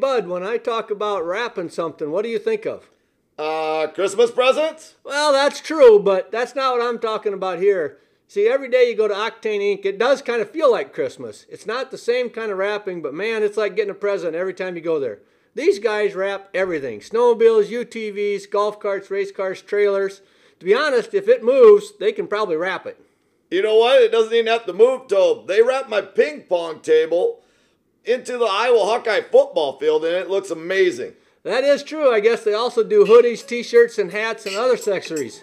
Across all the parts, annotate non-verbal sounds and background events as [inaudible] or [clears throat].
Bud, when I talk about wrapping something, what do you think of? Uh, Christmas presents? Well, that's true, but that's not what I'm talking about here. See, every day you go to Octane Inc., it does kind of feel like Christmas. It's not the same kind of wrapping, but man, it's like getting a present every time you go there. These guys wrap everything snowmobiles, UTVs, golf carts, race cars, trailers. To be honest, if it moves, they can probably wrap it. You know what? It doesn't even have to move, Tobe. They wrap my ping pong table into the Iowa Hawkeye football field, and it looks amazing. That is true. I guess they also do hoodies, t shirts, and hats and other accessories.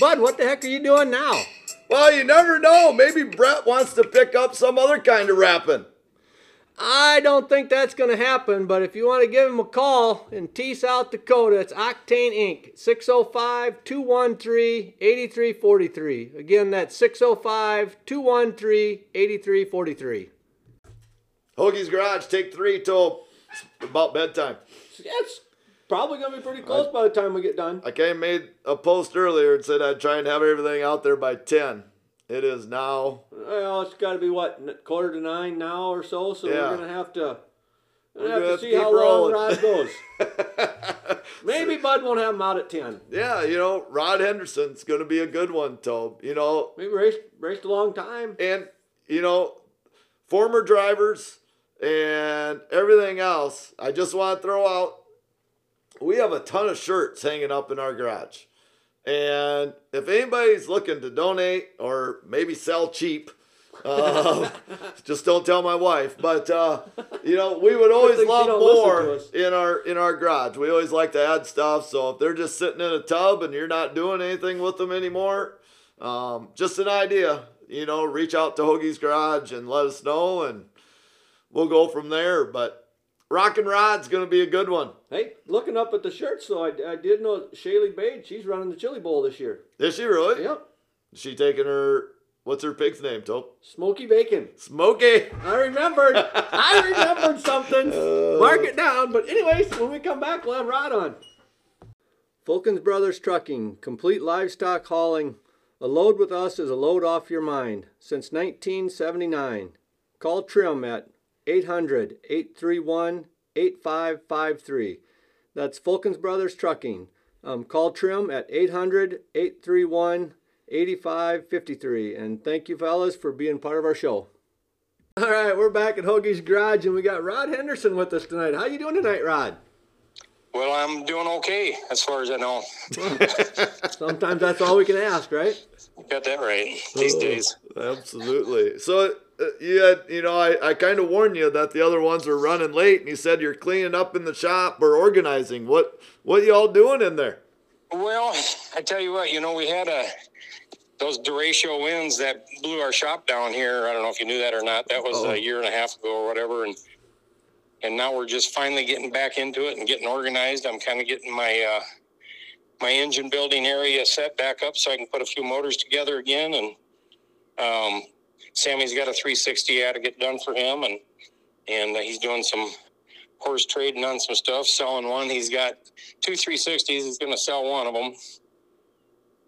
Bud, what the heck are you doing now? Well, you never know. Maybe Brett wants to pick up some other kind of wrapping. I don't think that's going to happen, but if you want to give him a call in Tea, South Dakota, it's Octane Inc. 605 213 8343. Again, that's 605 213 8343. Hoagie's Garage, take three till about bedtime. It's probably going to be pretty close by the time we get done. I came made a post earlier and said I'd try and have everything out there by 10. It is now. Well, it's got to be what quarter to nine now or so. So Yeah. we're gonna have to. We're We're gonna gonna have to see how long rolling. Rod goes. [laughs] Maybe Bud won't have him out at ten. Yeah, you know, Rod Henderson's going to be a good one, Tobe. You know, Maybe raced raced a long time. and, you know, former drivers and everything else, I just want to throw out we have a ton of shirts hanging up in our garage. And if anybody's looking to donate or maybe sell cheap, uh, [laughs] just don't tell my wife. But uh, you know, we would always love don't listen to more in our in our garage. We always like to add stuff. So if they're just sitting in a tub and you're not doing anything with them anymore, um, just an idea. You know, reach out to Hoagie's Garage and let us know, and we'll go from there. But Rock and Rod's gonna be a good one. Hey, looking up at the shirts, though, I, I did know Shaylee Bade. She's running the Chili Bowl this year. Is she really? Yep, Is she taking her? What's her pig's name, Tobe? Smoky Bacon. Smoky. [laughs] I remembered. I remembered something. [laughs] Uh. Mark it down. But anyways, when we come back, we'll have Rod on. Fulkins Brothers Trucking, complete livestock hauling. A load with us is a load off your mind. Since 1979. Call Trim at 800 831 8553. That's Fulkins Brothers Trucking. Um, call Trim at 800 831 8553. And thank you, fellas, for being part of our show. All right, we're back at Hoagie's Garage, and we got Rod Henderson with us tonight. How you doing tonight, Rod? Well, I'm doing okay as far as I know. [laughs] Sometimes that's all we can ask, right? You Got that right these days. Absolutely. So you had, you know, I, I kind of warned you that the other ones were running late, and you said you're cleaning up in the shop or organizing. What what y'all doing in there? Well, I tell you what, you know, we had a those derecho winds that blew our shop down here. I don't know if you knew that or not. That was Oh. a year and a half ago or whatever, and and now we're just finally getting back into it and getting organized. I'm kind of getting my uh, my engine building area set back up so I can put a few motors together again. And um, Sammy's got a 360 I had to get done for him, and and he's doing some horse trading on some stuff, selling one. He's got two 360s. He's going to sell one of them.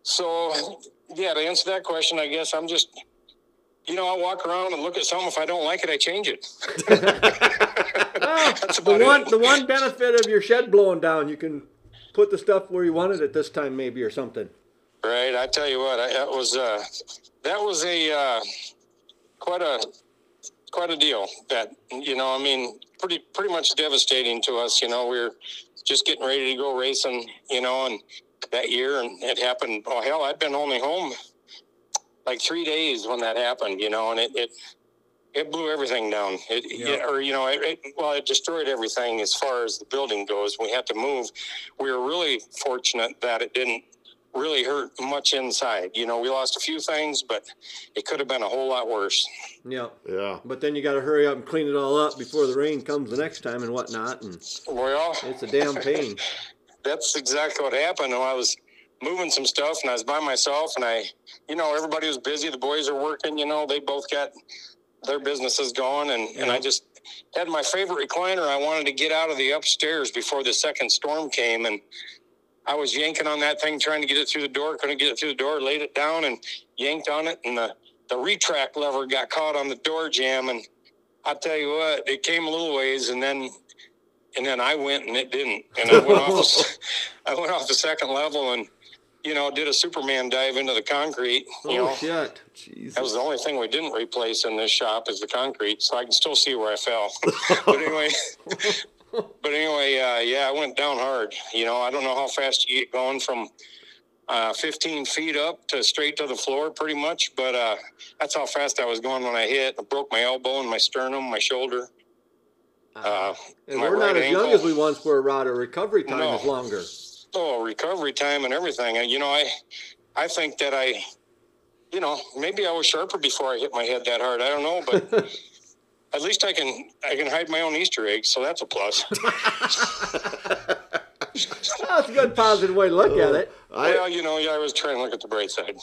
So, yeah, to answer that question, I guess I'm just, you know, I walk around and look at something. If I don't like it, I change it. [laughs] That's The one, it. the one benefit of your shed blowing down, you can put the stuff where you want it at this time, maybe, or something. Right. I tell you what, I, that was uh, that was a uh, quite a quite a deal. That you know, I mean, pretty pretty much devastating to us. You know, we are just getting ready to go racing. You know, and that year, and it happened. Oh hell, I'd been only home like three days when that happened. You know, and it it, it blew everything down. It, Yeah. or you know, it, it, well, it destroyed everything as far as the building goes. We had to move. We were really fortunate that it didn't really hurt much inside. You know, we lost a few things, but it could have been a whole lot worse. Yeah. Yeah. But then you got to hurry up and clean it all up before the rain comes the next time and whatnot. And Well, it's a damn pain. [laughs] that's exactly what happened. I was moving some stuff and I was by myself and I, you know, everybody was busy. The boys are working, you know, they both got their businesses going and, and I just had my favorite recliner. I wanted to get out of the upstairs before the second storm came and I was yanking on that thing, trying to get it through the door. Couldn't get it through the door. Laid it down and yanked on it, and the the retract lever got caught on the door jam. And I tell you what, it came a little ways, and then and then I went and it didn't, and I went off. The, [laughs] [laughs] I went off the second level and you know did a Superman dive into the concrete. You oh know, shit! that was the only thing we didn't replace in this shop is the concrete, so I can still see where I fell. [laughs] but anyway, but anyway, uh, yeah, I went down hard. You know, I don't know how fast you get going from uh, 15 feet up to straight to the floor, pretty much. But uh, that's how fast I was going when I hit. I broke my elbow and my sternum, my shoulder. Uh, And my we're not right as young as we once were, Rod. Our recovery time No. is longer. oh, recovery time and everything. And you know, I, I think that I, you know, maybe I was sharper before I hit my head that hard. I don't know, but [laughs] at least I can I can hide my own Easter eggs, so that's a plus. [laughs] That's a good positive way to look at it. Uh, I, well, you know, yeah, I was trying to look at the bright side.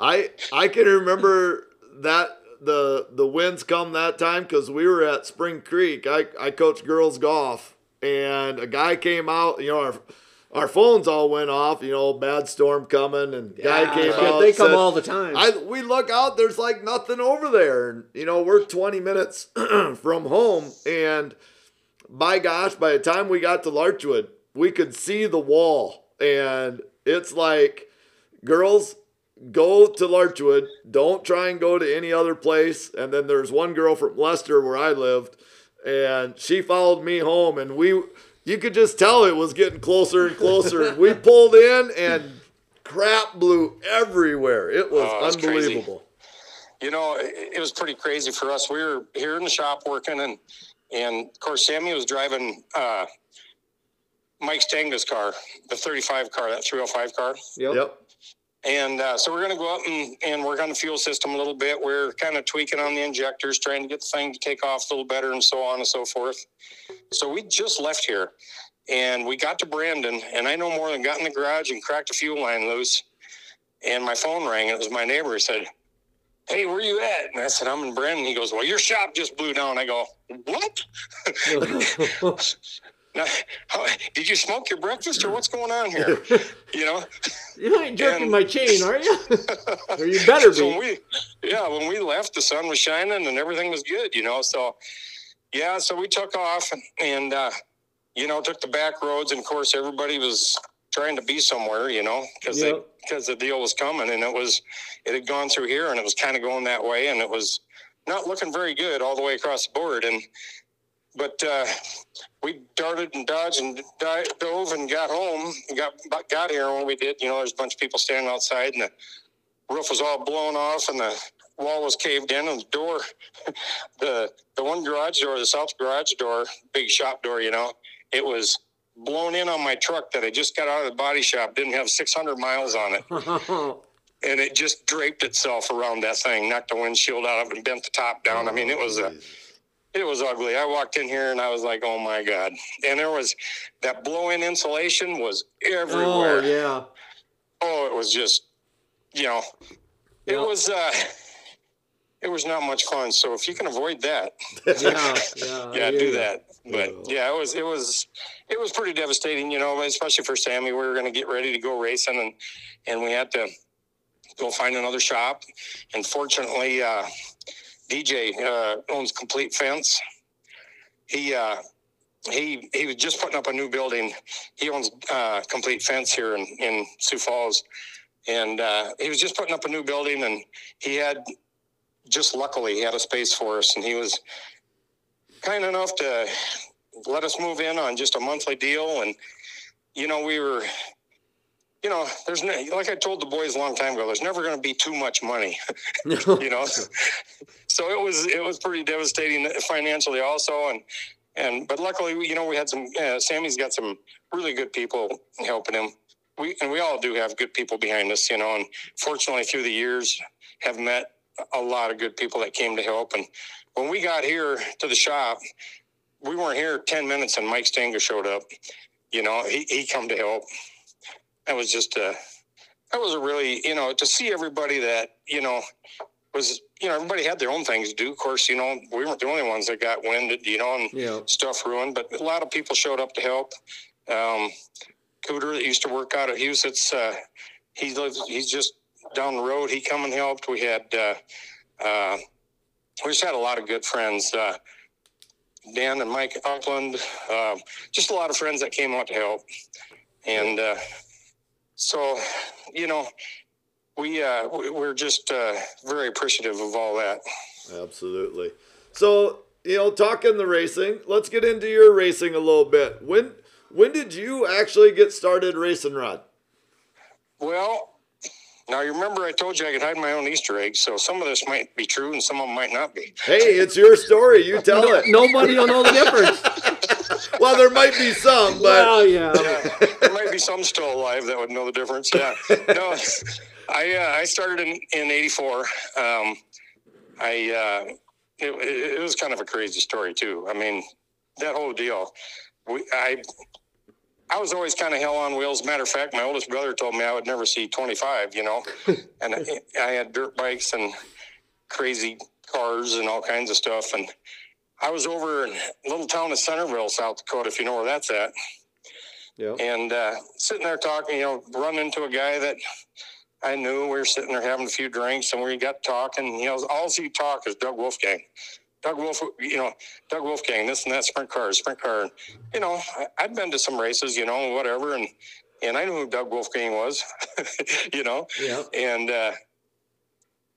I I can remember that the the winds come that time because we were at Spring Creek. I I coached girls golf, and a guy came out. You know our our phones all went off. You know, bad storm coming, and guy came shit, out. they come said, all the time. I we look out. There's like nothing over there, and you know we're 20 minutes [clears throat] from home, and by gosh, by the time we got to Larchwood, we could see the wall, and it's like, girls, go to Larchwood. Don't try and go to any other place. And then there's one girl from Lester where I lived, and she followed me home, and we, you could just tell it was getting closer and closer. [laughs] we pulled in, and crap blew everywhere. It was Oh, crazy. unbelievable. you know, it, it was pretty crazy for us. We were here in the shop working, and and of course, Sammy was driving uh, Mike Stanga's car, the 35 car, that 305 car. Yep. Yep. And uh, so we're going to go up and, and work on the fuel system a little bit. We're kind of tweaking on the injectors, trying to get the thing to take off a little better, and so on and so forth. So we just left here, and we got to Brandon, and I no more than got in the garage and cracked a fuel line loose. And my phone rang, and it was my neighbor. He said, Hey, where you at? And I said, I'm in Brandon. He goes, Well, your shop just blew down. I go, What? [laughs] [laughs] [laughs] Now, how, did you smoke your breakfast or what's going on here? [laughs] You know? you ain't jerking And- my chain, are you? [laughs] or you better when be. we, yeah, when we left, the sun was shining and everything was good, you know. So, yeah, so we took off and, and uh, you know, took the back roads. And of course, everybody was trying to be somewhere, you know, because Yep. because the deal was coming and it was, it had gone through here and it was kind of going that way and it was not looking very good all the way across the board. And but uh, we darted and dodged and di- dove and got home. and Got got here when we did. You know, there's a bunch of people standing outside, and the roof was all blown off, and the wall was caved in, and the door, [laughs] the the one garage door, the south garage door, big shop door, you know, it was blown in on my truck that I just got out of the body shop. Didn't have 600 miles on it, [laughs] and it just draped itself around that thing, knocked the windshield out of it, and bent the top down. I mean, it was a it was ugly. I walked in here and I was like, "Oh my god!" And there was that blow-in insulation was everywhere. oh yeah. Oh, it was just, you know, it was. uh It was not much fun. So if you can avoid that, [laughs] Yeah. Yeah. Yeah, do that. But yeah, it was it was it was pretty devastating, you know, especially for Sammy. We were going to get ready to go racing, and and we had to go find another shop. And fortunately, uh, DJ uh, owns Complete Fence. He uh, he he was just putting up a new building. He owns uh, Complete Fence here in in Sioux Falls, and uh, he was just putting up a new building, and he had just luckily he had a space for us, and he was kind enough to let us move in on just a monthly deal and you know we were you know there's no like i told the boys a long time ago there's never going to be too much money [laughs] you know? So it was it was pretty devastating financially also and and but luckily you know we had some uh, sammy's got some really good people helping him. We and we all do have good people behind us you know and fortunately through the years have met a lot of good people that came to help. And when we got here to the shop we weren't here 10 minutes and mike stanger showed up you know he, he come to help that was just a that was a really you know to see everybody that you know was you know everybody had their own things to do of course you know we weren't the only ones that got winded you know and Yeah. stuff ruined but a lot of people showed up to help um cooter that used to work out at Huset's, uh he lives he's just down the road he come and helped we had uh uh we just had a lot of good friends uh Dan and Mike Upland, uh, just a lot of friends that came out to help. And uh, so, you know, we uh, we- we're just uh, very appreciative of all that. Absolutely. So, you know, talking the racing, let's get into your racing a little bit. When when did you actually get started racing, Rod? Well, now you remember I told you I could hide my own Easter eggs, so some of this might be true and some of them might not be. Hey, it's your story. You [laughs] tell it. Nobody will know the difference. [laughs] Well, there might be some, but well, yeah. Yeah, there might be some still alive that would know the difference. Yeah, no, I uh, I started in in '84. Um, I uh, it, it it was kind of a crazy story too. I mean, that whole deal. We I I was always kind of hell on wheels. Matter of fact, my oldest brother told me I would never see 25. You know, [laughs] and I, I had dirt bikes and crazy cars and all kinds of stuff. And I was over in a little town of Centerville, South Dakota, if you know where that's at Yeah. and uh, sitting there talking, you know, run into a guy that I knew. We were sitting there having a few drinks, and we got talking. You know, all he talk is Doug Wolfgang. Doug Wolf, you know, Doug Wolfgang, this and that, sprint car, sprint car. You know, I, I'd been to some races, you know, whatever, and and I knew who Doug Wolfgang was, [laughs] you know, Yeah. and uh,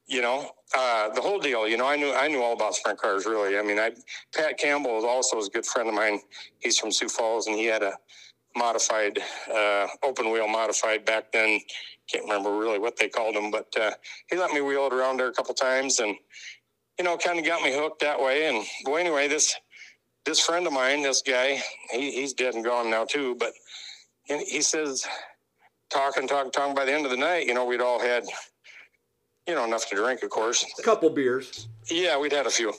you know uh, the whole deal. You know, I knew I knew all about sprint cars. Really, I mean, I Pat Campbell was also a good friend of mine. He's from Sioux Falls, and he had a modified uh, open wheel modified back then. Can't remember really what they called them, but uh, he let me wheel it around there a couple times, and you know, kind of got me hooked that way. And well, anyway, this this friend of mine, this guy, he, he's dead and gone now too, but he says, talking, talking, talking. By the end of the night, you know, we'd all had, you know, enough to drink, of course. A couple beers. Yeah, we'd had a few,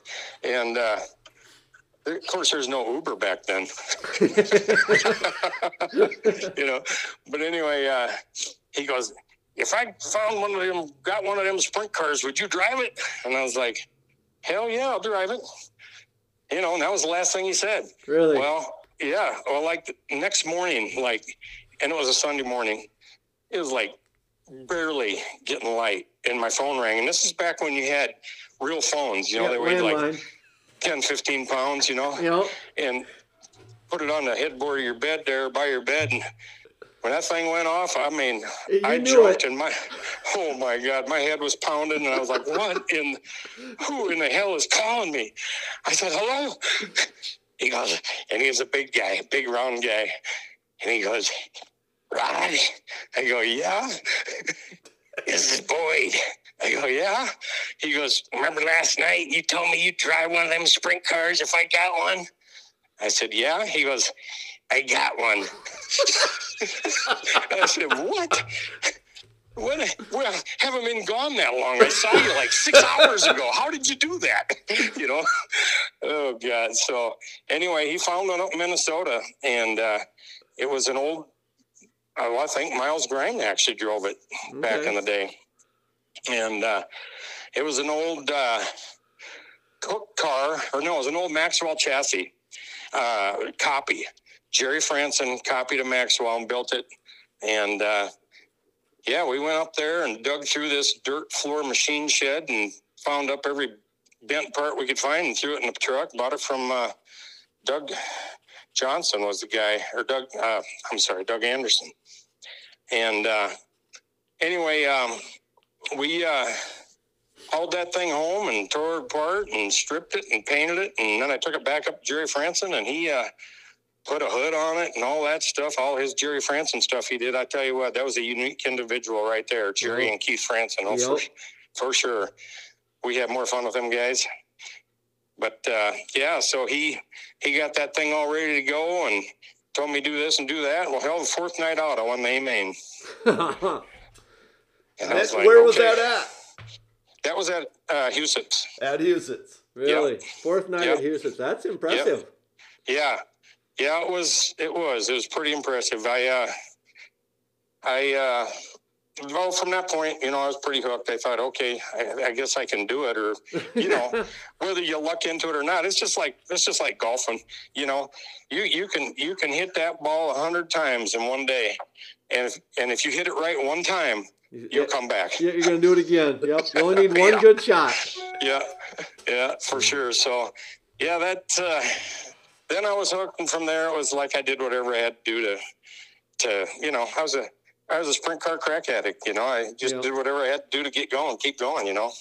and uh, of course, there's no Uber back then. [laughs] you know, but anyway, uh, he goes, "If I found one of them, got one of them sprint cars, would you drive it?" And I was like, "Hell yeah, I'll drive it." You know, and that was the last thing he said. Really? Well, yeah. Well, like the next morning, like, and it was a Sunday morning. It was like barely getting light, and my phone rang. And this is back when you had real phones. You know, yeah, they weighed like landline. 10, 15 pounds. You know, know, and put it on the headboard of your bed there by your bed. And when that thing went off, I mean, You I jumped it. and my, [laughs] oh my God, my head was pounding. And I was like, what in, who in the hell is calling me? I said, hello. He goes, and he's a big guy, big round guy. And he goes, Rod? I go, yeah. This is Boyd. I go, yeah. He goes, remember last night you told me you'd drive one of them sprint cars if I got one? I said, yeah. He goes, I got one. [laughs] I said, what? What? Well, haven't been gone that long. I saw you like six hours ago. How did you do that? [laughs] You know? Oh God. So anyway, he found one up in Minnesota, and uh, it was an old. Well, I think Miles Grime actually drove it back in the day, and uh, it was an old uh, Cook car, or no, it was an old Maxwell chassis uh, copy. Jerry Franson copied a Maxwell and built it, and uh, yeah, we went up there and dug through this dirt floor machine shed and found up every bent part we could find and threw it in the truck. Bought it from uh, Doug Johnson was the guy, or Doug. Uh, I'm sorry, Doug Anderson. And uh, anyway, um, we uh, hauled that thing home and tore it apart and stripped it and painted it, and then I took it back up to Jerry Franson, and he. Uh, Put a hood on it and all that stuff, all his Jerry Franson stuff he did. I tell you what, that was a unique individual right there, Jerry Mhm. and Keith Franson. Oh, for, for sure. We had more fun with them guys. But uh, yeah, so he he got that thing all ready to go and told me do this and do that. Well, hell, the fourth night out, I won the A main. [laughs] And I That's- like, where was okay. that at? That was at uh. At Huset's. really? Fourth night Yeah. at Huset's. That's impressive. Yeah, yeah, it was. It was. It was pretty impressive. I, uh, I, uh, well, from that point, you know, I was pretty hooked. I thought, okay, I, I guess I can do it, or you know, [laughs] whether you luck into it or not. It's just like it's just like golfing. You know, you you can you can hit that ball a hundred times in one day, and if and if you hit it right one time, you'll come back. Yeah, you're gonna do it again. [laughs] Yep. You only need one Yeah. good shot. Yeah, yeah, for sure. So, yeah, that. Uh, then I was hooked, and from there it was like I did whatever I had to do to, to you know, I was a I was a sprint car crack addict. You know, I just Yeah. did whatever I had to do to get going, keep going. You know.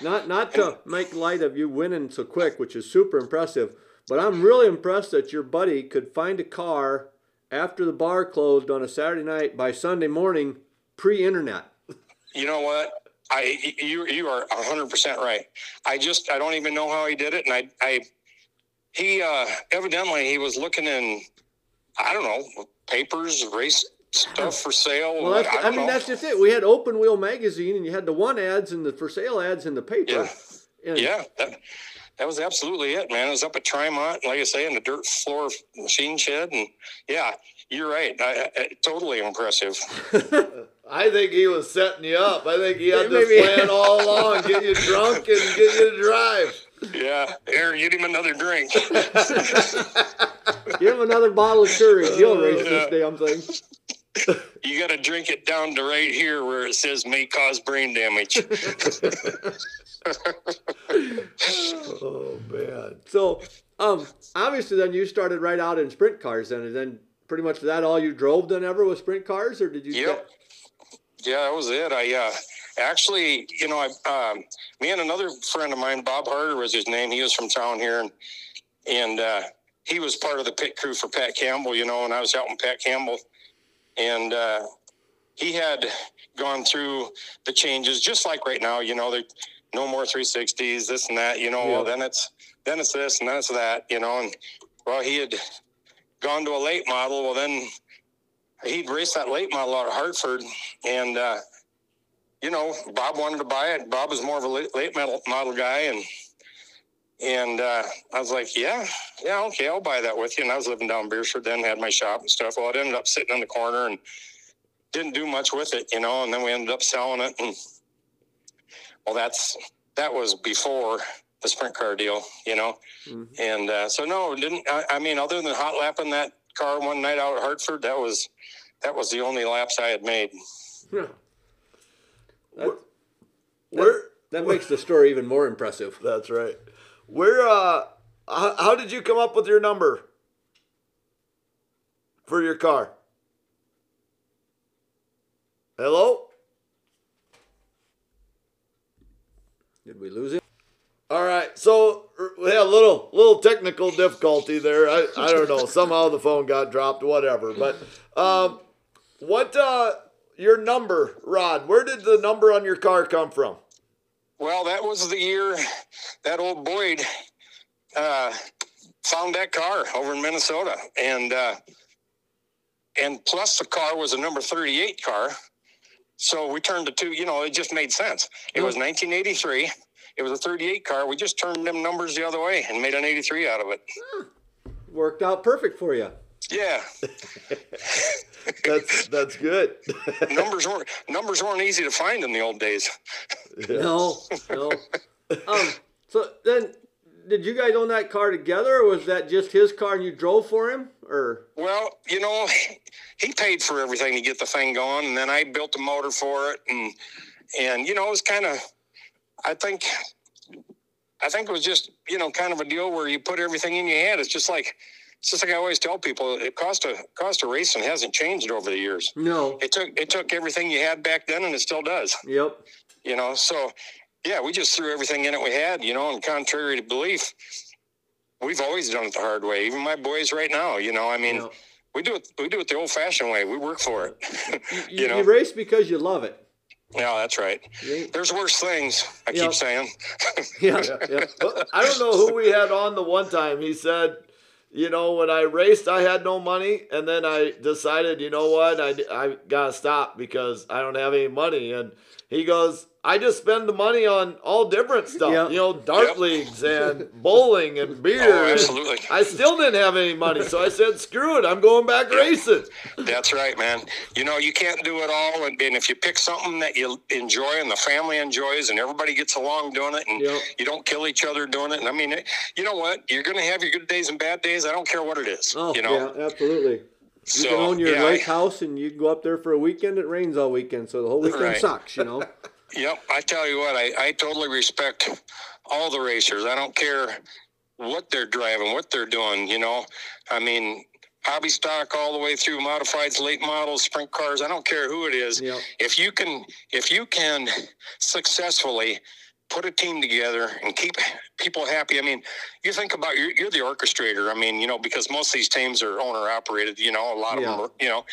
Not not to make light of you winning so quick, which is super impressive, but I'm really impressed that your buddy could find a car after the bar closed on a Saturday night by Sunday morning, pre-internet. You know what? I you you are hundred percent right. I just I don't even know how he did it, and I I he uh, evidently he was looking in I don't know papers, race stuff for sale. Well, that's, I, I, mean know. that's just it. We had Open Wheel magazine, and you had the one ads and the for sale ads in the paper. Yeah. And- yeah. That, that was absolutely it, man. It was up at Trimont, like I say, in the dirt floor machine shed, and yeah, you're right. I, I, totally impressive. [laughs] I think he was setting you up. I think he had Yeah, this plan all along, get you drunk and get you to drive. Yeah, Aaron, get him another drink. [laughs] Give him another bottle of courage. He'll race Yeah. this damn thing. You got to drink it down to right here where it says may cause brain damage. [laughs] Oh man. So, um, obviously, then you started right out in sprint cars, then, and then pretty much that all you drove then ever was sprint cars, or did you? Yep. Yeah, that was it. I uh, actually, you know, I um, me and another friend of mine, Bob Harder was his name. He was from town here, and and uh, he was part of the pit crew for Pat Campbell. You know, and I was helping Pat Campbell, and uh, he had gone through the changes, just like right now. You know, they no more 360s, this and that. You know, well then it's then it's this and then it's that. You know, and well, he had gone to a late model. Well, then he'd raced that late model out of Hartford, and uh, you know, Bob wanted to buy it. Bob was more of a late, late model, model guy, and and uh, I was like, yeah, yeah, okay, I'll buy that with you. And I was living down in Beresford then, had my shop and stuff. Well, it ended up sitting in the corner and didn't do much with it, you know. And then we ended up selling it, and well, that's that was before the sprint car deal, you know. Mhm. And uh, so no, didn't I, I mean other than hot lapping that car one night out at Hartford, that was that was the only laps I had made. Yeah. That, Where that makes the story even more impressive. That's right. Where uh how, how did you come up with your number for your car? Hello? Did we lose it? All right. So we had a little little technical difficulty there. I, I don't know. Somehow the phone got dropped, whatever. But um what uh your number, Rod, where did the number on your car come from? Well, that was the year that old Boyd uh, found that car over in Minnesota, and uh, and plus the car was a number thirty-eight car, so we turned the two. You know, it just made sense. It was 1983. It was a 38 car. We just turned them numbers the other way and made an 83 out of it. Worked out perfect for you. Yeah, [laughs] That's that's good. [laughs] numbers weren't numbers weren't easy to find in the old days. [laughs] No, no. Um, so then, did you guys own that car together, or was that just his car and you drove for him? Or Well, you know, he paid for everything to get the thing going, and then I built a motor for it, and and you know, it was kind of, I think, I think it was just you know, kind of a deal where you put everything in your hand. It's just like, it's just like I always tell people, it cost a cost of racing hasn't changed over the years. no? It took it took everything you had back then, and it still does. Yep. You know, so yeah, we just threw everything in it we had. You know, and contrary to belief. We've always done it the hard way. Even my boys right now, you know. I mean, Yep. we do it. We do it the old-fashioned way. We work for it. [laughs] You, you know. you race because you love it. yeah, that's right. There's worse things. I Yep. keep saying. [laughs] Yeah, yeah. I don't know who we had on the one time. He said, you know, when I raced, I had no money, and then I decided, you know what, I, I gotta stop because I don't have any money. And he goes, I just spend the money on all different stuff, Yep. you know, dart Yep. leagues and bowling and [laughs] oh, beer. Oh, absolutely. I still didn't have any money, so I said, screw it, I'm going back racing. That's right, man. You know, you can't do it all, and, and if you pick something that you enjoy and the family enjoys, and everybody gets along doing it, and Yep. you don't kill each other doing it. And I mean, it, you know what? You're going to have your good days and bad days. I don't care what it is. Oh, you know. yeah, absolutely. You So can own your yeah, lake I- house and you can go up there for a weekend. It rains all weekend, so the whole weekend Right. sucks. You know. [laughs] Yep, I tell you what, I, I totally respect all the racers. I don't care what they're driving, what they're doing. You know, I mean, hobby stock all the way through modifieds, late models, sprint cars. I don't care who it is. Yep. If you can, if you can successfully put a team together and keep people happy. I mean, you think about you're, you're the orchestrator. I mean, you know, because most of these teams are owner operated. You know, a lot Yeah. of them. Are, you know,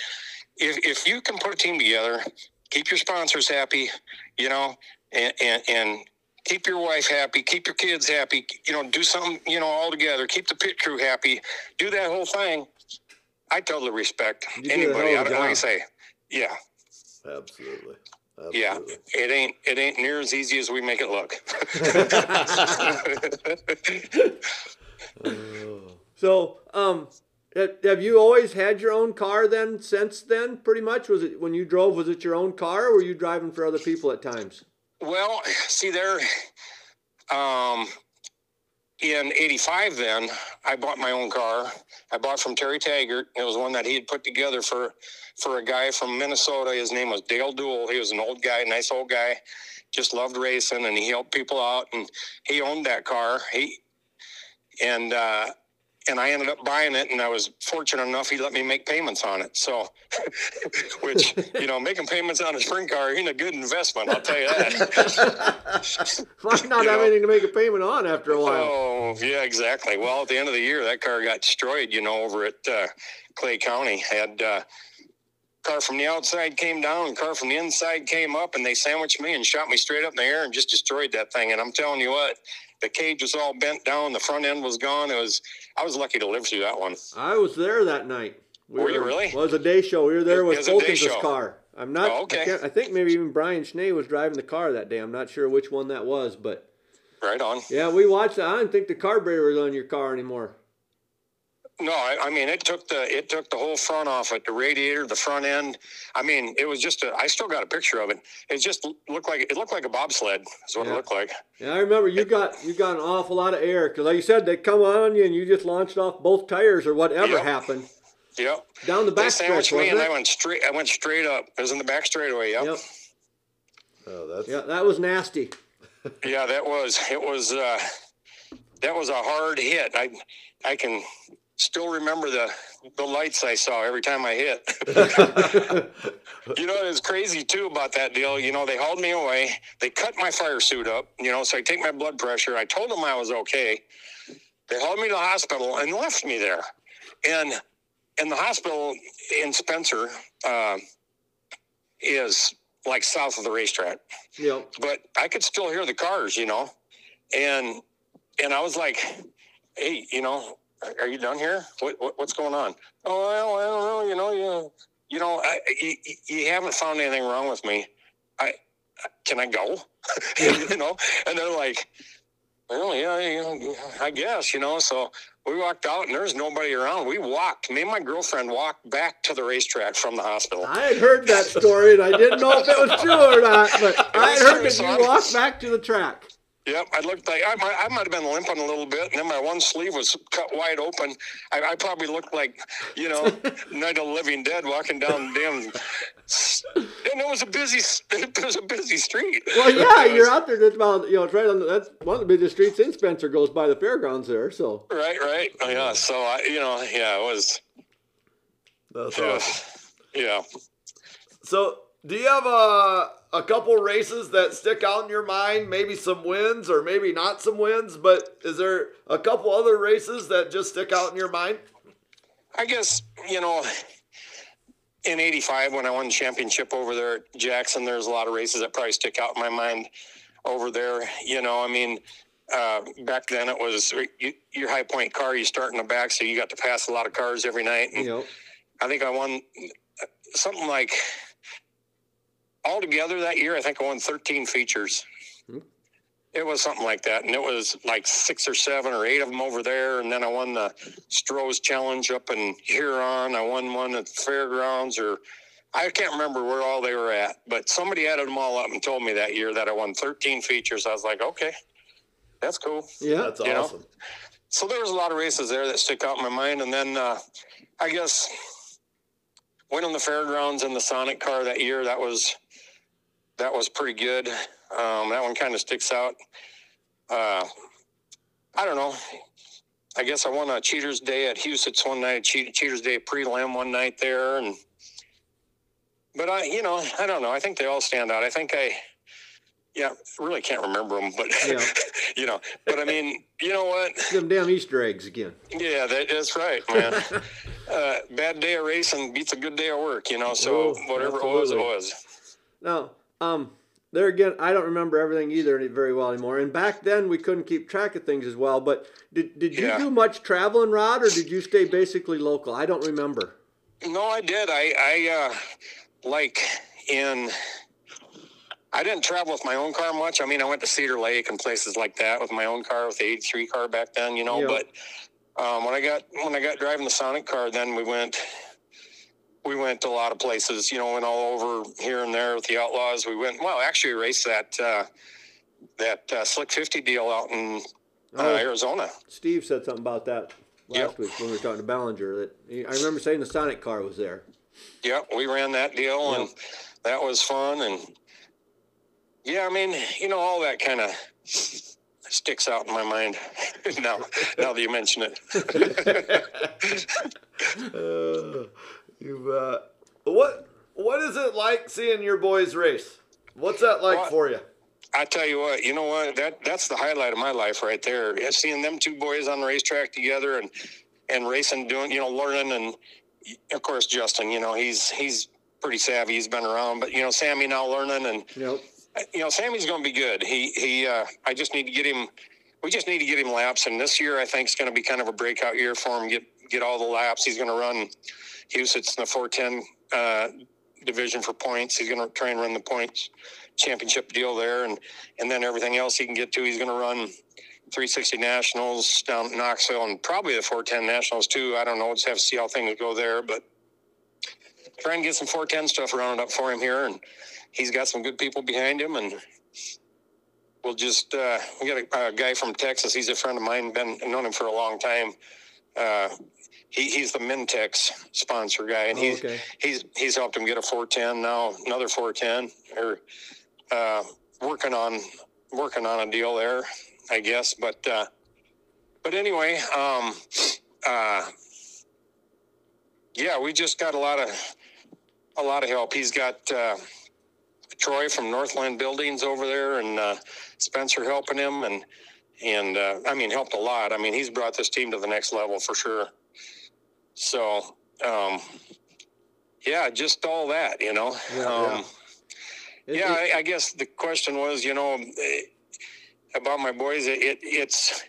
if if you can put a team together, keep your sponsors happy. You know, and and. and Keep your wife happy. Keep your kids happy. You know, do something. You know, all together. Keep the pit crew happy. Do that whole thing. I totally respect You anybody. I don't like job. I say, yeah, Absolutely. yeah. It ain't it ain't near as easy as we make it look. [laughs] [laughs] So, um, ha- have you always had your own car then? Since then, pretty much was it when you drove? Was it your own car, or were you driving for other people at times? well, see there, um, in '85, then I bought my own car. I bought from Terry Taggart. It was one that he had put together for for a guy from Minnesota. His name was Dale Dool. He was an old guy, nice old guy, just loved racing, and he helped people out. And he owned that car. He and uh, and I ended up buying it, and I was fortunate enough he let me make payments on it. So, [laughs] which you know, making payments on a sprint car ain't a good investment. I'll tell you that. [laughs] Might not You have know? anything to make a payment on after a while. Oh, yeah, exactly. Well, at the end of the year, that car got destroyed. You know, over at uh, Clay County, had uh, car from the outside came down, and car from the inside came up, and they sandwiched me and shot me straight up in the air and just destroyed that thing. And I'm telling you what, the cage was all bent down, the front end was gone. It was. I was lucky to live through that one. I was there that night. We Were you really? Well, it was a day show. We were there with Fulton's car. I'm not. Oh, okay. I, can't- I think maybe even Brian Schnee was driving the car that day. I'm not sure which one that was, but Right on. yeah, we watched that. I didn't think the carburetor was on your car anymore. No, I, I mean it took the it took the whole front off it, the radiator, the front end. I mean, it was just a. I still got a picture of it. It just looked like it looked like a bobsled. Is what Yeah. it looked like. Yeah, I remember you got you got an awful lot of air because, like you said, they come on you and you just launched off both tires or whatever Yep. happened Yep. down the They back stretch, sandwiched me, wasn't and I went straight. I went straight up. It was in the back straightaway. Yep. Yep. Oh, that's Yeah, that was nasty. [laughs] Yeah, that was it. Was uh, that was a hard hit. I I can still remember the the lights I saw every time I hit. [laughs] you know, it was crazy too about that deal. You know, they hauled me away. They cut my fire suit up. You know, so I take my blood pressure. I told them I was okay. They hauled me to the hospital and left me there. And and the hospital in Spencer uh, is like south of the racetrack Yep. but I could still hear the cars, you know, and and I was like, "Hey, you know, are- you done here? What, what what's going on?" Oh, well, I don't know. You know, you you know, I, you, you haven't found anything wrong with me. I can I go? [laughs] you know, and they're like, "Well, yeah, you know, I guess." You know, so. We walked out and there's nobody around. We walked. Me and my girlfriend walked back to the racetrack from the hospital. I had heard that story and I didn't know if it was true or not, but [laughs] I had heard that you walked back to the track. Yep, I looked like I might, I might have been limping a little bit, and then my one sleeve was cut wide open. I, I probably looked like, you know, [laughs] Night of the Living Dead walking down the damn. And it was a busy, [laughs] it was a busy street. Well, yeah, [laughs] was- you're out there. That's about you know, it's right on. The, that's one of the busiest streets in Spencer. Goes by the fairgrounds there. So Right, right, oh, yeah. So I, you know, yeah, it was, that's yeah, awesome. yeah. So, do you have a a couple races that stick out in your mind? Maybe some wins, or maybe not some wins. But is there a couple other races that just stick out in your mind? I guess you know, in '85 when I won the championship over there at Jackson, there's a lot of races that probably stick out in my mind over there. You know, I mean, uh, back then it was you, your high point car. You start in the back, so you got to pass a lot of cars every night. And know, I think I won something like altogether that year. I think I won 13 features. Hmm. It was something like that, and it was like six or seven or eight of them over there. And then I won the Stroh's Challenge up in Huron. I won one at the fairgrounds, or I can't remember where all they were at. But somebody added them all up and told me that year that I won 13 features. I was like, okay, that's cool yeah. That's You know? awesome. so there was a lot of races there that stick out in my mind and then uh, i guess winning the fairgrounds in the sonic car that year that was that was pretty good um, that one kind of sticks out uh, i don't know I guess I won a Cheaters Day at Huset's one night, Cheat- Cheaters Day prelim one night there, and but I, you know, I don't know. I think they all stand out. I think I, yeah, really can't remember them, but Yeah. [laughs] you know, but I mean, you know what? [laughs] Them damn Easter eggs again. Yeah, that, that's right, man. [laughs] uh, bad day of racing beats a good day of work, you know. So Oh, whatever it was, it was. Now, um, there again, I don't remember everything either very well anymore. And back then, we couldn't keep track of things as well. But did did you Yeah. do much traveling, Rod, or did you stay basically local? I don't remember. No, I did. I, I, uh, like in, I didn't travel with my own car much. I mean, I went to Cedar Lake and places like that with my own car, with the '83 car back then, you know. Yeah. But um, when I got when I got driving the Sonic car, then we went, we went to a lot of places. You know, went all over here and there with the Outlaws. We went. Well, actually, we raced that uh, that uh, Slick 50 deal out in uh, Oh. Arizona. Steve said something about that last Yep. week when we were talking to Ballinger. That I remember saying the Sonic car was there. Yeah, we ran that deal, Yep. and that was fun. And yeah, I mean, you know, all that kind of sticks out in my mind [laughs] now. Now that you mention it, [laughs] Uh, you uh, what what is it like seeing your boys race? What's that like Well, for you? I tell you what, you know what? That that's the highlight of my life right there. Seeing them two boys on the racetrack together and and racing, doing, you know, learning, and of course Justin, you know, he's he's pretty savvy. He's been around, but you know, Sammy now learning and Yep. you know, Sammy's going to be good. He he. Uh, I just need to get him. We just need to get him laps, and this year I think is going to be kind of a breakout year for him. Get get all the laps. He's going to run. Huset's in the 410 uh, division for points. He's going to try and run the points championship deal there, and and then everything else he can get to. He's going to run 360 nationals down in Knoxville, and probably the 410 nationals too. I don't know. Just have to see how things go there, but try and get some 410 stuff rounded up for him here, and he's got some good people behind him, and we'll just uh, we got a, a guy from Texas. He's a friend of mine. Been known him for a long time. Uh, he, he's the Mintex sponsor guy, and Oh, he's okay. he's he's helped him get a 410 now, another 410, or uh, working on working on a deal there, I guess. But uh, but anyway, um, uh, yeah, we just got a lot of a lot of help. He's got uh, Troy from Northland Buildings over there, and uh, Spencer helping him, and and uh, I mean helped a lot. I mean he's brought this team to the next level for sure. So um, yeah, just all that, you know. Yeah, um, It- yeah, it- I, I guess the question was, you know, eh, about my boys. It, it it's,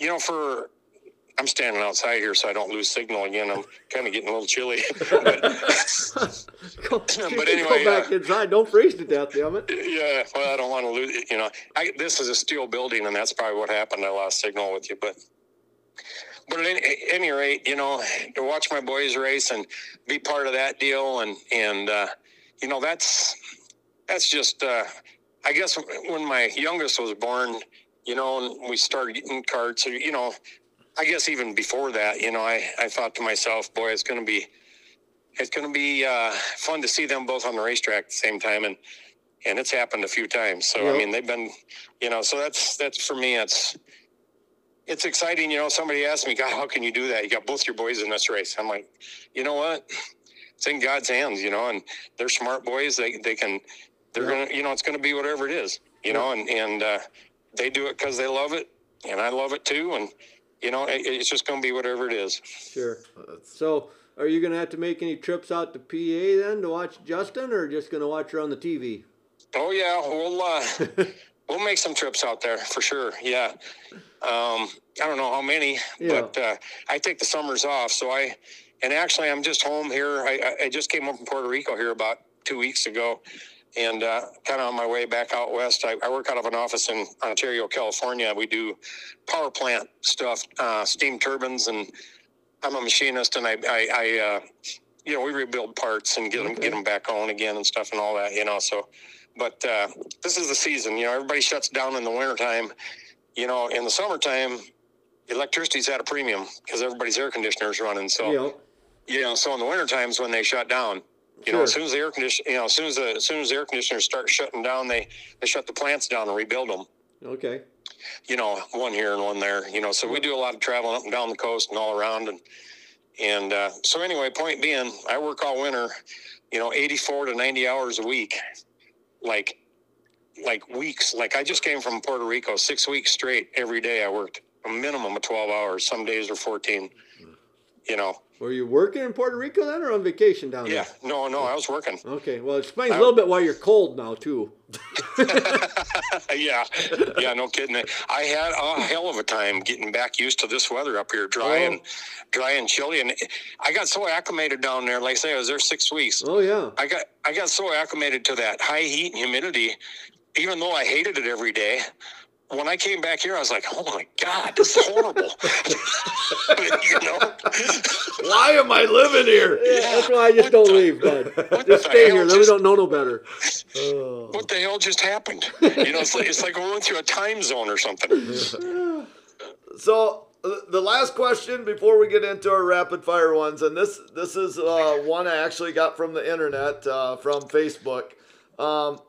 you know, for I'm standing outside here, so I don't lose signal again. I'm kind of getting a little chilly. [laughs] but, [laughs] go, but anyway, go back uh, inside. Don't freeze to death, damn it. yeah, well, I don't want to lose. You know, I, this is a steel building, and that's probably what happened. I lost signal with you, but. But at any, at any rate, you know, to watch my boys race and be part of that deal, and and uh, you know, that's that's just. Uh, I guess when my youngest was born, you know, and we started getting carts, or you know, I guess even before that, you know, I I thought to myself, boy, it's going to be it's going to be uh, fun to see them both on the racetrack at the same time, and and it's happened a few times. So Yep. I mean, they've been, you know, so that's that's for me. It's it's exciting. You know, somebody asked me, God, how can you do that? You got both your boys in this race. I'm like, you know what? It's in God's hands. You know, and they're smart boys. They they can, they're Yeah. gonna, you know, it's gonna be whatever it is. You know, and and uh, they do it because they love it, and I love it too. And you know, it, it's just gonna be whatever it is. Sure. So, are you going to have to make any trips out to PA then to watch Justin, or just going to watch her on the TV? Oh yeah, we'll uh, [laughs] we'll make some trips out there for sure. Yeah, um, I don't know how many, Yeah. but uh, I take the summers off. So I, and actually, I'm just home here. I, I- just came up from Puerto Rico here about two weeks ago, and uh, kind of on my way back out west. I, I work out of an office in Ontario, California. We do power plant stuff, uh, steam turbines, and I'm a machinist, and I, I, I uh, you know, we rebuild parts and get them Okay. get them back on again and stuff and all that. You know, so but uh, this is the season. You know, everybody shuts down in the wintertime. You know, in the summertime, electricity's at a premium because everybody's air conditioners running. So You know, you know, so in the winter times when they shut down, you know, as soon as the air condition, you know, as soon as the as soon as the air conditioners start shutting down, they they shut the plants down and rebuild them. okay. you know, one here and one there. You know, so we do a lot of traveling up and down the coast and all around. And and uh, so anyway, point being, I work all winter. You know, 84 to 90 hours a week, like like weeks. Like I just came from Puerto Rico, six weeks straight. Every day I worked a minimum of 12 hours. Some days are 14. You know. Were you working in Puerto Rico then, or on vacation down Yeah. there? Yeah, no, no, I was working. Okay. Well, it explains a little bit why you're cold now too. [laughs] [laughs] yeah, yeah, no kidding. I had a hell of a time getting back used to this weather up here, dry Oh. and dry and chilly, and I got so acclimated down there. Like I say, I was there six weeks. Oh yeah. I got I got so acclimated to that high heat and humidity, even though I hated it every day. When I came back here, I was like, "Oh my God, this is horrible!" [laughs] [laughs] you know, Why am I living here? That's why I just don't leave, bud. [laughs] Just stay hell here. Then we don't know no better. what the hell just happened? You know, it's like, it's like we went through a time zone or something. So the last question before we get into our rapid fire ones, and this this is uh, one I actually got from the internet uh, from Facebook. Um,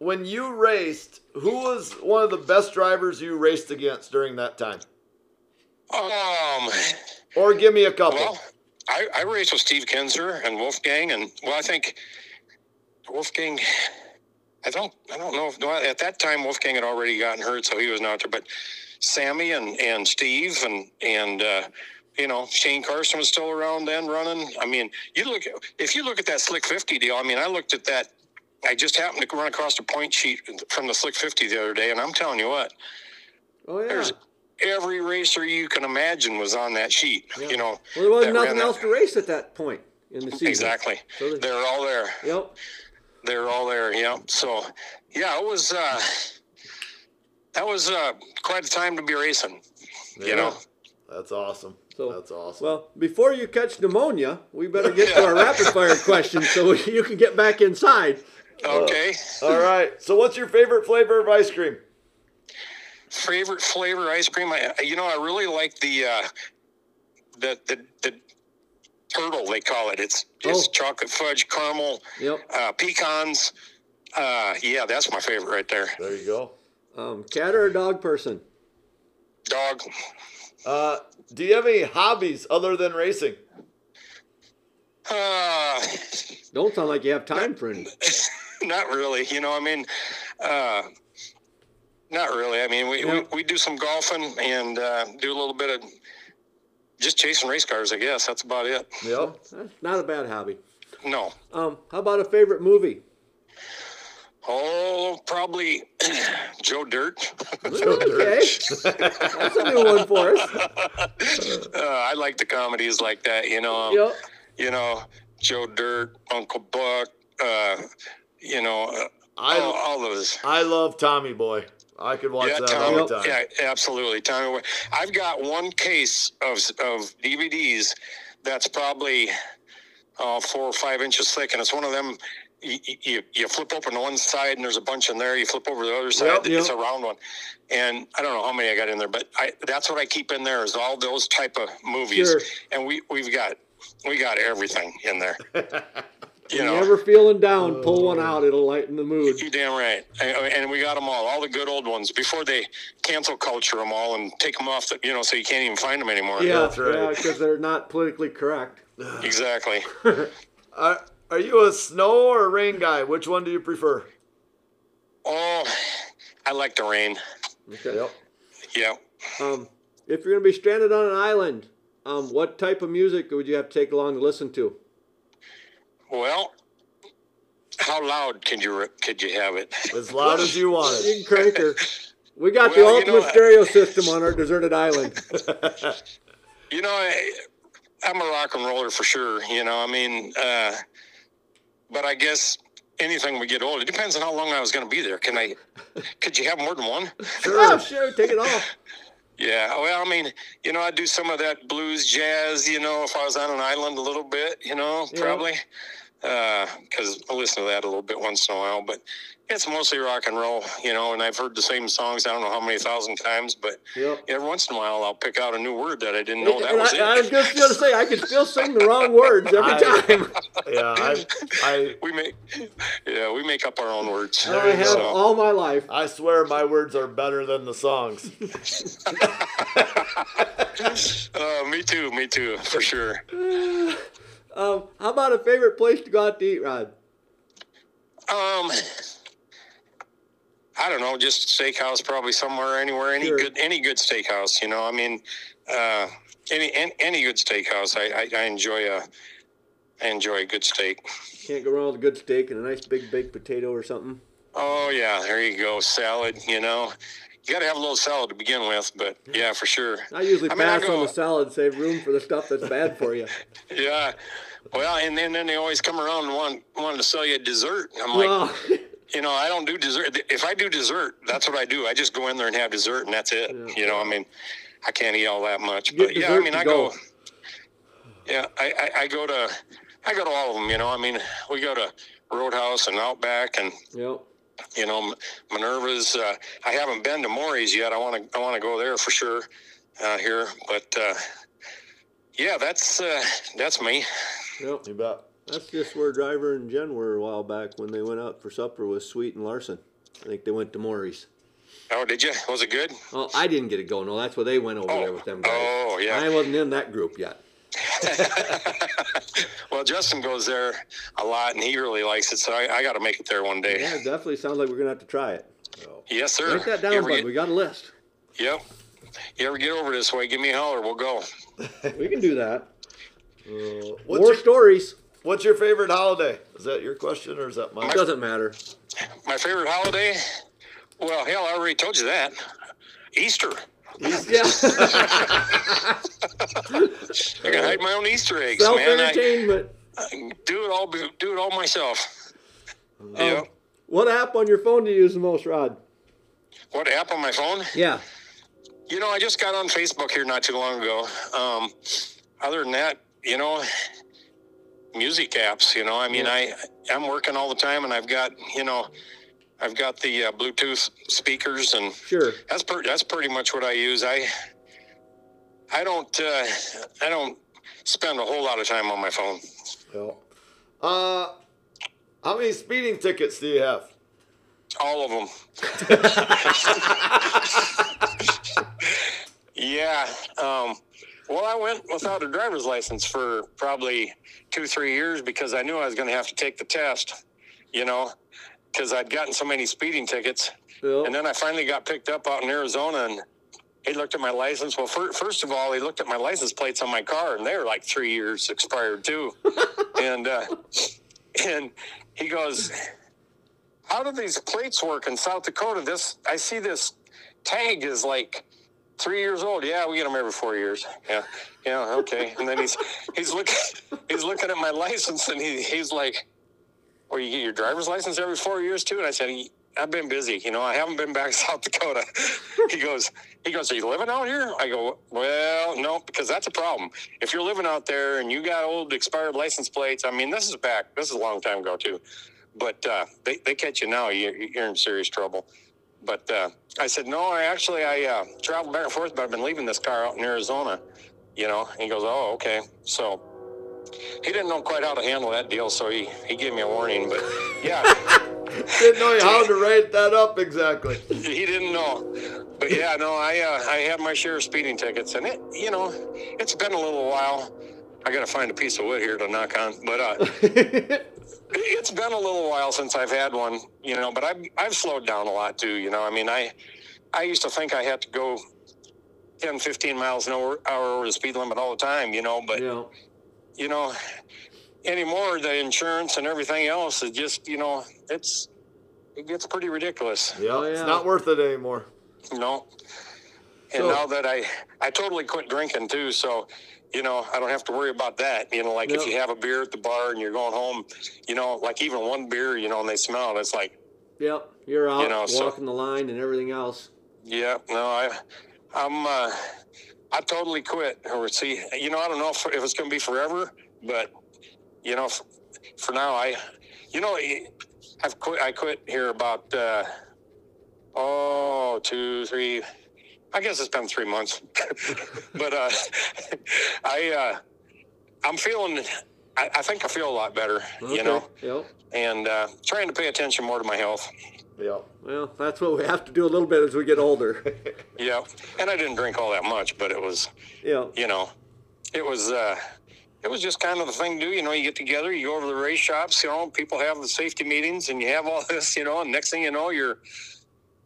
when you raced, who was one of the best drivers you raced against during that time? Um. Or give me a couple. Well, I, I raced with Steve Kinzer and Wolfgang, and well, I think Wolfgang. I don't. I don't know if no, at that time Wolfgang had already gotten hurt, so he was not there. But Sammy and and Steve and and uh, you know Shane Carson was still around then running. I mean, you look if you look at that Slick Fifty deal. I mean, I looked at that. I just happened to run across a point sheet from the Slick Fifty the other day, and I'm telling you what, Oh yeah. there's every racer you can imagine was on that sheet. You know, Well, there wasn't that nothing that- else to race at that point in the season. Exactly. So they- They're all there. Yep. They're all there. Yep. So, yeah, it was. uh That was uh quite a time to be racing. You know. That's awesome. So- That's awesome. Well, before you catch pneumonia, we better get to our rapid fire questions so [laughs] you can get back inside. Okay. [laughs] All right. So what's your favorite flavor of ice cream? Favorite flavor ice cream? I, you know, I really like the uh the the the turtle they call it. It's it's Oh. chocolate fudge caramel Yep. uh pecans. Uh yeah, that's my favorite right there. There you go. Um, cat or a dog person? Dog. Uh, do you have any hobbies other than racing? Uh Don't sound like you have time for any. [laughs] [laughs] not really. You know, I mean, uh, not really. I mean, we, Yeah. we, we do some golfing and uh, do a little bit of just chasing race cars, I guess. That's about it. Yep. That's not a bad hobby. No. Um, how about a favorite movie? Oh, probably [clears throat] Joe Dirt. Joe [laughs] Okay, that's a new one for us. [laughs] uh, I like the comedies like that, you know. Yep. You know, Joe Dirt, Uncle Buck, uh, you know, uh, I all, all those. I love Tommy Boy. I could watch that Tommy- all the time. Yeah, absolutely. Tommy, Boy. I've got one case of of DVDs that's probably uh, four or five inches thick, and it's one of them. You, you, you flip open one side and there's a bunch in there. You flip over the other side, Yep, it's a round one. And I don't know how many I got in there, but I, that's what I keep in there is all those type of movies. Sure. And we we've got we got everything in there. [laughs] you When know, you're ever feeling down, pull one out. It'll lighten the mood. you damn right. And, and we got them all, all the good old ones before they cancel culture them all and take them off, the, you know, so you can't even find them anymore. Yeah, That's right. yeah, because they're not politically correct. [laughs] Exactly. [laughs] Are, are you a snow or a rain guy? Which one do you prefer? Oh, I like the rain. Okay. Yep. Yeah. Um, if you're gonna be stranded on an island, um, what type of music would you have to take along to listen to? Well, how loud could you could you have it? As loud as you want You it. [laughs] can crank her. We got Well, the you ultimate know, stereo system on our deserted island. [laughs] You know, I, I'm a rock and roller for sure. You know, I mean, uh, but I guess anything we get old, it depends on how long I was going to be there. Can I? Could you have more than one? Oh, sure, take it off. [laughs] Yeah, well, I mean, you know, I'd do some of that blues jazz, you know, if I was on an island a little bit, you know, Yeah. probably. Because I listen to that a little bit once in a while. But it's mostly rock and roll, you know. And I've heard the same songs I don't know how many thousand times, but Yep. every once in a while I'll pick out a new word that I didn't know that And was I, I was it. just gonna say I could still sing the wrong words every I- time. Yeah, I, I, [laughs] We make, yeah, we make up our own words. I have So- all my life. I swear my words are better than the songs. [laughs] [laughs] Uh, me too, me too, for sure. Um, how about a favorite place to go out to eat, Rod? Um, I don't know, just steakhouse, probably somewhere, anywhere, any Sure. good, any good steakhouse. You know, I mean, uh, any any, any good steakhouse. I, I, I enjoy a, I enjoy a good steak. Can't go wrong with a good steak and a nice big baked potato or something. Oh yeah, there you go, salad. You know, you got to have a little salad to begin with, but yeah, for sure. I usually I mean, I pass go- on the salad, save room for the stuff that's bad for you. [laughs] Yeah. Well, and then, then they always come around and want wanting to sell you a dessert. I'm like, [laughs] you know, I don't do dessert. If I do dessert, that's what I do. I just go in there and have dessert, and that's it. Yeah. You know, I mean, I can't eat all that much, but yeah, I mean, I go. go. Yeah, I, I, I go to, I go to all of them. You know, I mean, we go to Roadhouse and Outback, and yep. you know, Minerva's. Uh, I haven't been to Maury's yet. I want to, I want to go there for sure uh, here, but uh, yeah, that's uh, that's me. Yep. You bet. That's just where Driver and Jen were a while back when they went out for supper with Sweet and Larson. I think they went to Maury's. Oh, did you? Was it good? Oh, I didn't get it going. No, that's where they went over Oh, there with them guys. Oh, oh yeah. I wasn't in that group yet. [laughs] well, Justin goes there a lot, and he really likes it. So I, I got to make it there one day. Yeah, definitely sounds like we're gonna have to try it. Yes, sir. Write that down, ever bud. get- We got a list. Yep. You ever get over this way? Give me a holler. We'll go. [laughs] We can do that. Uh, What's more your- stories. What's your favorite holiday? Is that your question or is that mine? It doesn't matter. My favorite holiday? Well, hell, I already told you that. Easter. Yeah. [laughs] I can hide my own Easter eggs, Self man. I, entertainment. I do it all. Do it all myself. Um, yeah. What app on your phone do you use the most, Rod? What app on my phone? Yeah. You know, I just got on Facebook here not too long ago. Um, other than that, you know, music apps. You know, I mean, I I'm working all the time, and I've got you know, I've got the uh, Bluetooth speakers, and Sure. that's per- that's pretty much what I use. I I don't uh, I don't spend a whole lot of time on my phone. Yeah. Uh, how many speeding tickets do you have? All of them. [laughs] [laughs] yeah. Um, well, I went without a driver's license for probably two, three years because I knew I was going to have to take the test, you know, because I'd gotten so many speeding tickets. Yep. And then I finally got picked up out in Arizona and he looked at my license. Well, fir- first of all, he looked at my license plates on my car and they were like three years expired too. [laughs] and, uh, and he goes, how do these plates work in South Dakota? This, I see this tag is like three years old. Yeah, we get them every four years. Yeah. Yeah. Okay. And then he's, he's looking, he's looking at my license and he, he's like, or you get your driver's license every four years too? And I said, I've been busy. You know, I haven't been back [laughs] to South Dakota. he goes, he goes, are you living out here? I go, well, no, because that's a problem. If you're living out there and you got old expired license plates, I mean, this is back. This is a long time ago too. But uh, they, they catch you now, you're, you're in serious trouble. But uh, I said, no, I actually, I uh, travel back and forth, but I've been leaving this car out in Arizona, you know? And he goes, oh, okay. So he didn't know quite how to handle that deal, so he, he gave me a warning. But yeah, [laughs] Didn't know how to write that up exactly. [laughs] he didn't know. But yeah, no, I uh, I had my share of speeding tickets, and it, you know, it's been a little while. I got to find a piece of wood here to knock on, but uh, [laughs] it's been a little while since I've had one, you know. But I've I've slowed down a lot too, you know. I mean, I I used to think I had to go 10, 15 miles an hour, hour over the speed limit all the time, you know. But yeah. you know, anymore the insurance and everything else is just, you know, it's it gets pretty ridiculous. Yeah, Oh, it's yeah. not worth it anymore. No. And So- now that I I totally quit drinking too, so you know I don't have to worry about that. You know, like if you have a beer at the bar and you're going home, you know, like even one beer, you know, and they smell it, it's like, Yep. You're out You know, so- walking the line and everything else. yeah, no, I, I'm, uh, I totally quit. Or see, you know, I don't know if, if it's going to be forever, but you know, f- for now, I, you know, I've quit. I quit here about uh, oh two, three. I guess it's been three months, [laughs] but uh, [laughs] I uh, I'm feeling. I, I think I feel a lot better. Okay. You know, Yep. and uh, trying to pay attention more to my health. Yeah. Well, that's what we have to do a little bit as we get older. [laughs] Yeah, and I didn't drink all that much, but it was, yeah. you know, it was. Uh, it was just kind of the thing to do. You know, you get together, you go over to the race shops. You know, people have the safety meetings, and you have all this. You know, and next thing you know, you're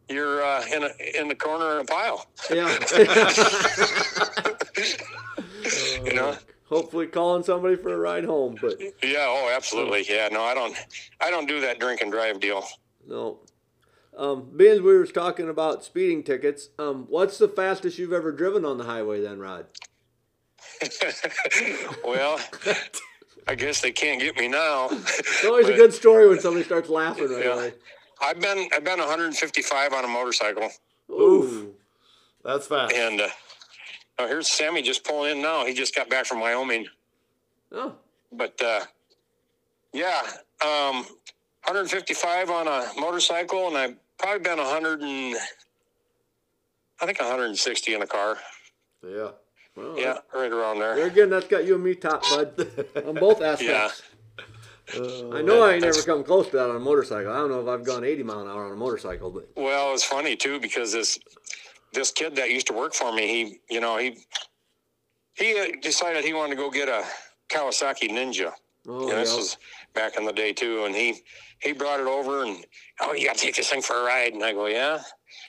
you're uh, in a in the corner in a pile. Yeah. [laughs] [laughs] You know. Hopefully calling somebody for a ride home, but Yeah. Oh, absolutely. Yeah. No, I don't. I don't do that drink and drive deal. no. Um, being we were talking about speeding tickets, um, what's the fastest you've ever driven on the highway then, Rod? [laughs] well, I guess they can't get me now. It's always a good story when somebody starts laughing right Yeah. away. I've been I've been 155 on a motorcycle, Ooh. That's fast. and uh, oh, here's Sammy just pulling in now. He just got back from Wyoming. Oh, but uh, yeah, um, 155 on a motorcycle, and I've probably been 100 and I think 160 in a car. Yeah. well, Yeah, right around There there. again, that's got you and me top, bud, on both [laughs] Yeah, aspects. Uh, I know I ain't never come close to that on a motorcycle. I don't know if I've gone 80 mile an hour on a motorcycle, but well, it's funny too because this this kid that used to work for me, he you know he he uh, decided he wanted to go get a Kawasaki Ninja. oh, Yeah, this yeah. was back in the day too, and he he brought it over and oh, you got to take this thing for a ride, and I go, yeah.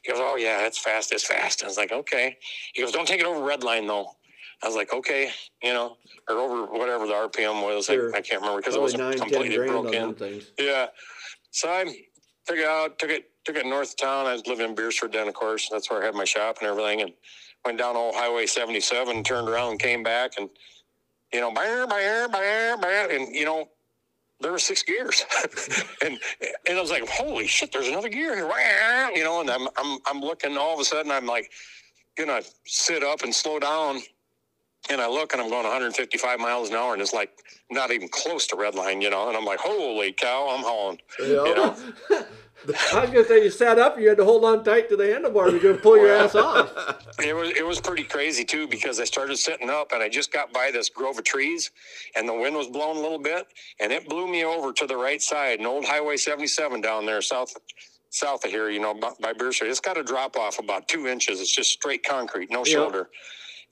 He goes, oh yeah, it's fast, it's fast. I was like, okay. He goes, don't take it over red line though. I was like, okay, you know, or over whatever the RPM was. Sure. I, I can't remember because it wasn't nine, completely grand broke on in. them things. Yeah. So I took it out, took it, took it north of town. I was living in Beresford then, of course. That's where I had my shop and everything. And went down old Highway 77, turned around and came back and, you know, bam, bam, bam, bam. And, you know, there were six gears. [laughs] and and I was like, holy shit, there's another gear here. You know, and I'm, I'm, I'm looking all of a sudden, I'm like, gonna sit up and slow down. And I look and I'm going 155 miles an hour and it's like not even close to red line, you know. And I'm like, holy cow, I'm hauling. Yeah. You know? [laughs] I was gonna say you sat up, you had to hold on tight to the handlebar to go pull your ass off. [laughs] It was it was pretty crazy too because I started sitting up and I just got by this grove of trees and the wind was blowing a little bit and it blew me over to the right side, an old Highway 77 down there south south of here, you know, by, by Beer Street. It's got a drop off about two inches. It's just straight concrete, no Yeah. shoulder.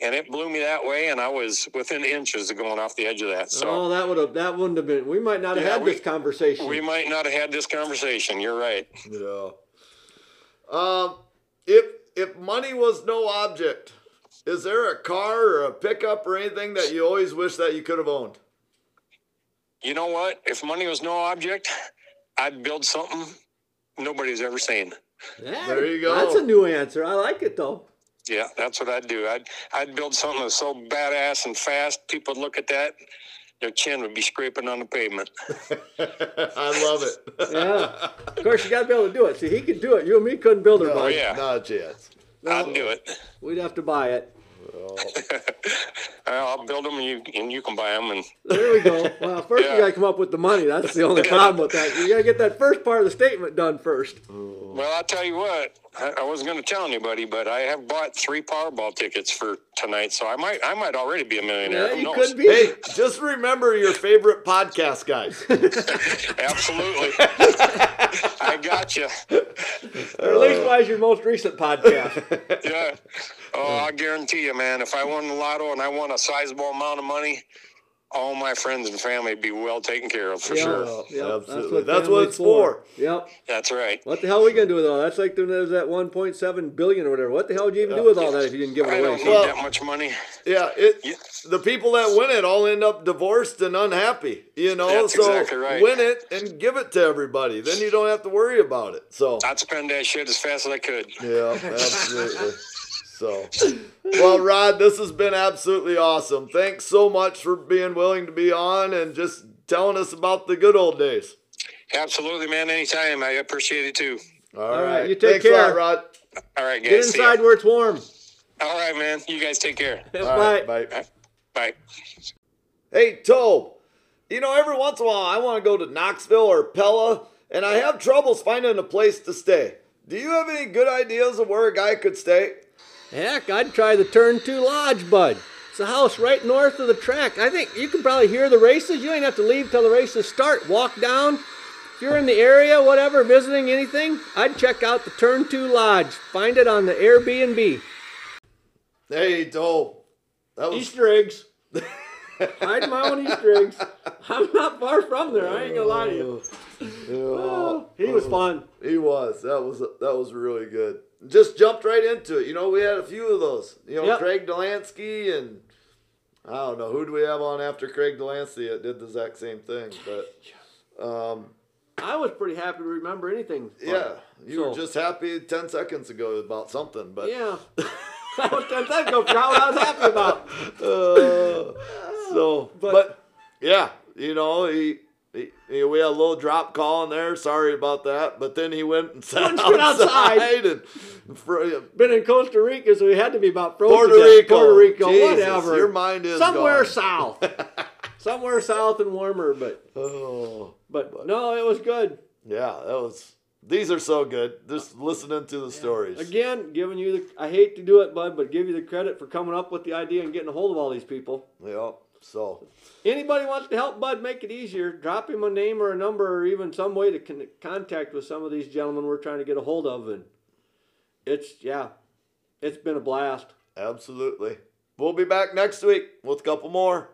And it blew me that way, and I was within inches of going off the edge of that. So oh, that would have that wouldn't have been. We might not have Yeah, had we- this conversation. we might not have had this conversation. You're right. Yeah. Um, if if money was no object, is there a car or a pickup or anything that you always wish that you could have owned? You know what? If money was no object, I'd build something nobody's ever seen. Yeah, There you go. That's a new answer. I like it though. Yeah, that's what I'd do. I'd I'd build something that's so badass and fast. People would look at that, their chin would be scraping on the pavement. [laughs] I love it. Yeah. Of course, you got to be able to do it. See, he could do it. You and me couldn't build it, No, bud. Oh, yeah. Not a chance. I'd do it. We'd have to buy it. I'll build them and you and you can buy them. And There we go. [laughs] Well, first Yeah. you got to come up with the money. That's the only problem with that. You got to get that first part of the statement done first. well, I'll tell you what. I, I wasn't going to tell anybody, but I have bought three Powerball tickets for tonight, so I might I might already be a millionaire. Yeah, Who you knows? could be. hey, just remember your favorite podcast guys. [laughs] [laughs] Absolutely. I got you. Or at least why is your most recent podcast? Yeah. Oh, I guarantee you, man. If I won the lotto and I won a sizable amount of money, all my friends and family be well taken care of for Yeah. sure. Yep, absolutely. That's That's what, what it's for. Yep. That's right. What the hell are we gonna do with all that? That's like there's that 1.7 billion or whatever. What the hell would you even do with all that if you didn't give I it away? don't need Well- that much money. Yeah, it. Yeah. The people that win it all end up divorced and unhappy. You know, That's so exactly right. win it and give it to everybody. Then you don't have to worry about it. So I'd spend that shit as fast as I could. yeah, absolutely. [laughs] So, well, Rod, this has been absolutely awesome. Thanks so much for being willing to be on and just telling us about the good old days. Absolutely, man. Anytime. I appreciate it too. All right, you take Thanks a lot, care. Rod. All right, guys. Get inside where it's warm. All right, man. You guys take care. [laughs] All Bye. right, bye. Bye. Hey, Tobe, you know, every once in a while I want to go to Knoxville or Pella, and I have troubles finding a place to stay. Do you have any good ideas of where a guy could stay? Heck, I'd try the Turn 2 Lodge, bud. It's a house right north of the track. I think you can probably hear the races. You ain't have to leave till the races start. Walk down. If you're in the area, whatever, visiting anything, I'd check out the Turn 2 Lodge. Find it on the Airbnb. Hey, Doe. That was Easter eggs. [laughs] Hide my own Easter eggs. I'm not far from there. I ain't gonna lie to you. Oh. Oh, he was fun. He was. That was that was really good. Just jumped right into it. You know, we had a few of those. You know, Yep. Craig Dollansky and I don't know who do we have on after Craig Dollansky that did the exact same thing. But um, I was pretty happy to remember anything. yeah, you were just happy ten seconds ago about something. But Yeah. [laughs] that was 10 seconds ago. What I was happy about. [laughs] Uh, so, But- but, yeah, you know, he, he, he- we had a little drop call in there. Sorry about that. But then he went and sat outside. outside and fr- Been in Costa Rica, so we had to be about frozen. Puerto to. Rico. Puerto Rico, Jesus, whatever. your mind is somewhere gone. south. [laughs] somewhere south and warmer, but oh, but no, it was good. yeah, that was. These are so good. Just listening to the stories. Again, giving you the I hate to do it, bud, but give you the credit for coming up with the idea and getting a hold of all these people. Yeah. So, Anybody wants to help Bud make it easier, drop him a name or a number or even some way to con- contact with some of these gentlemen we're trying to get a hold of. And it's, yeah, it's been a blast. absolutely. We'll be back next week with a couple more.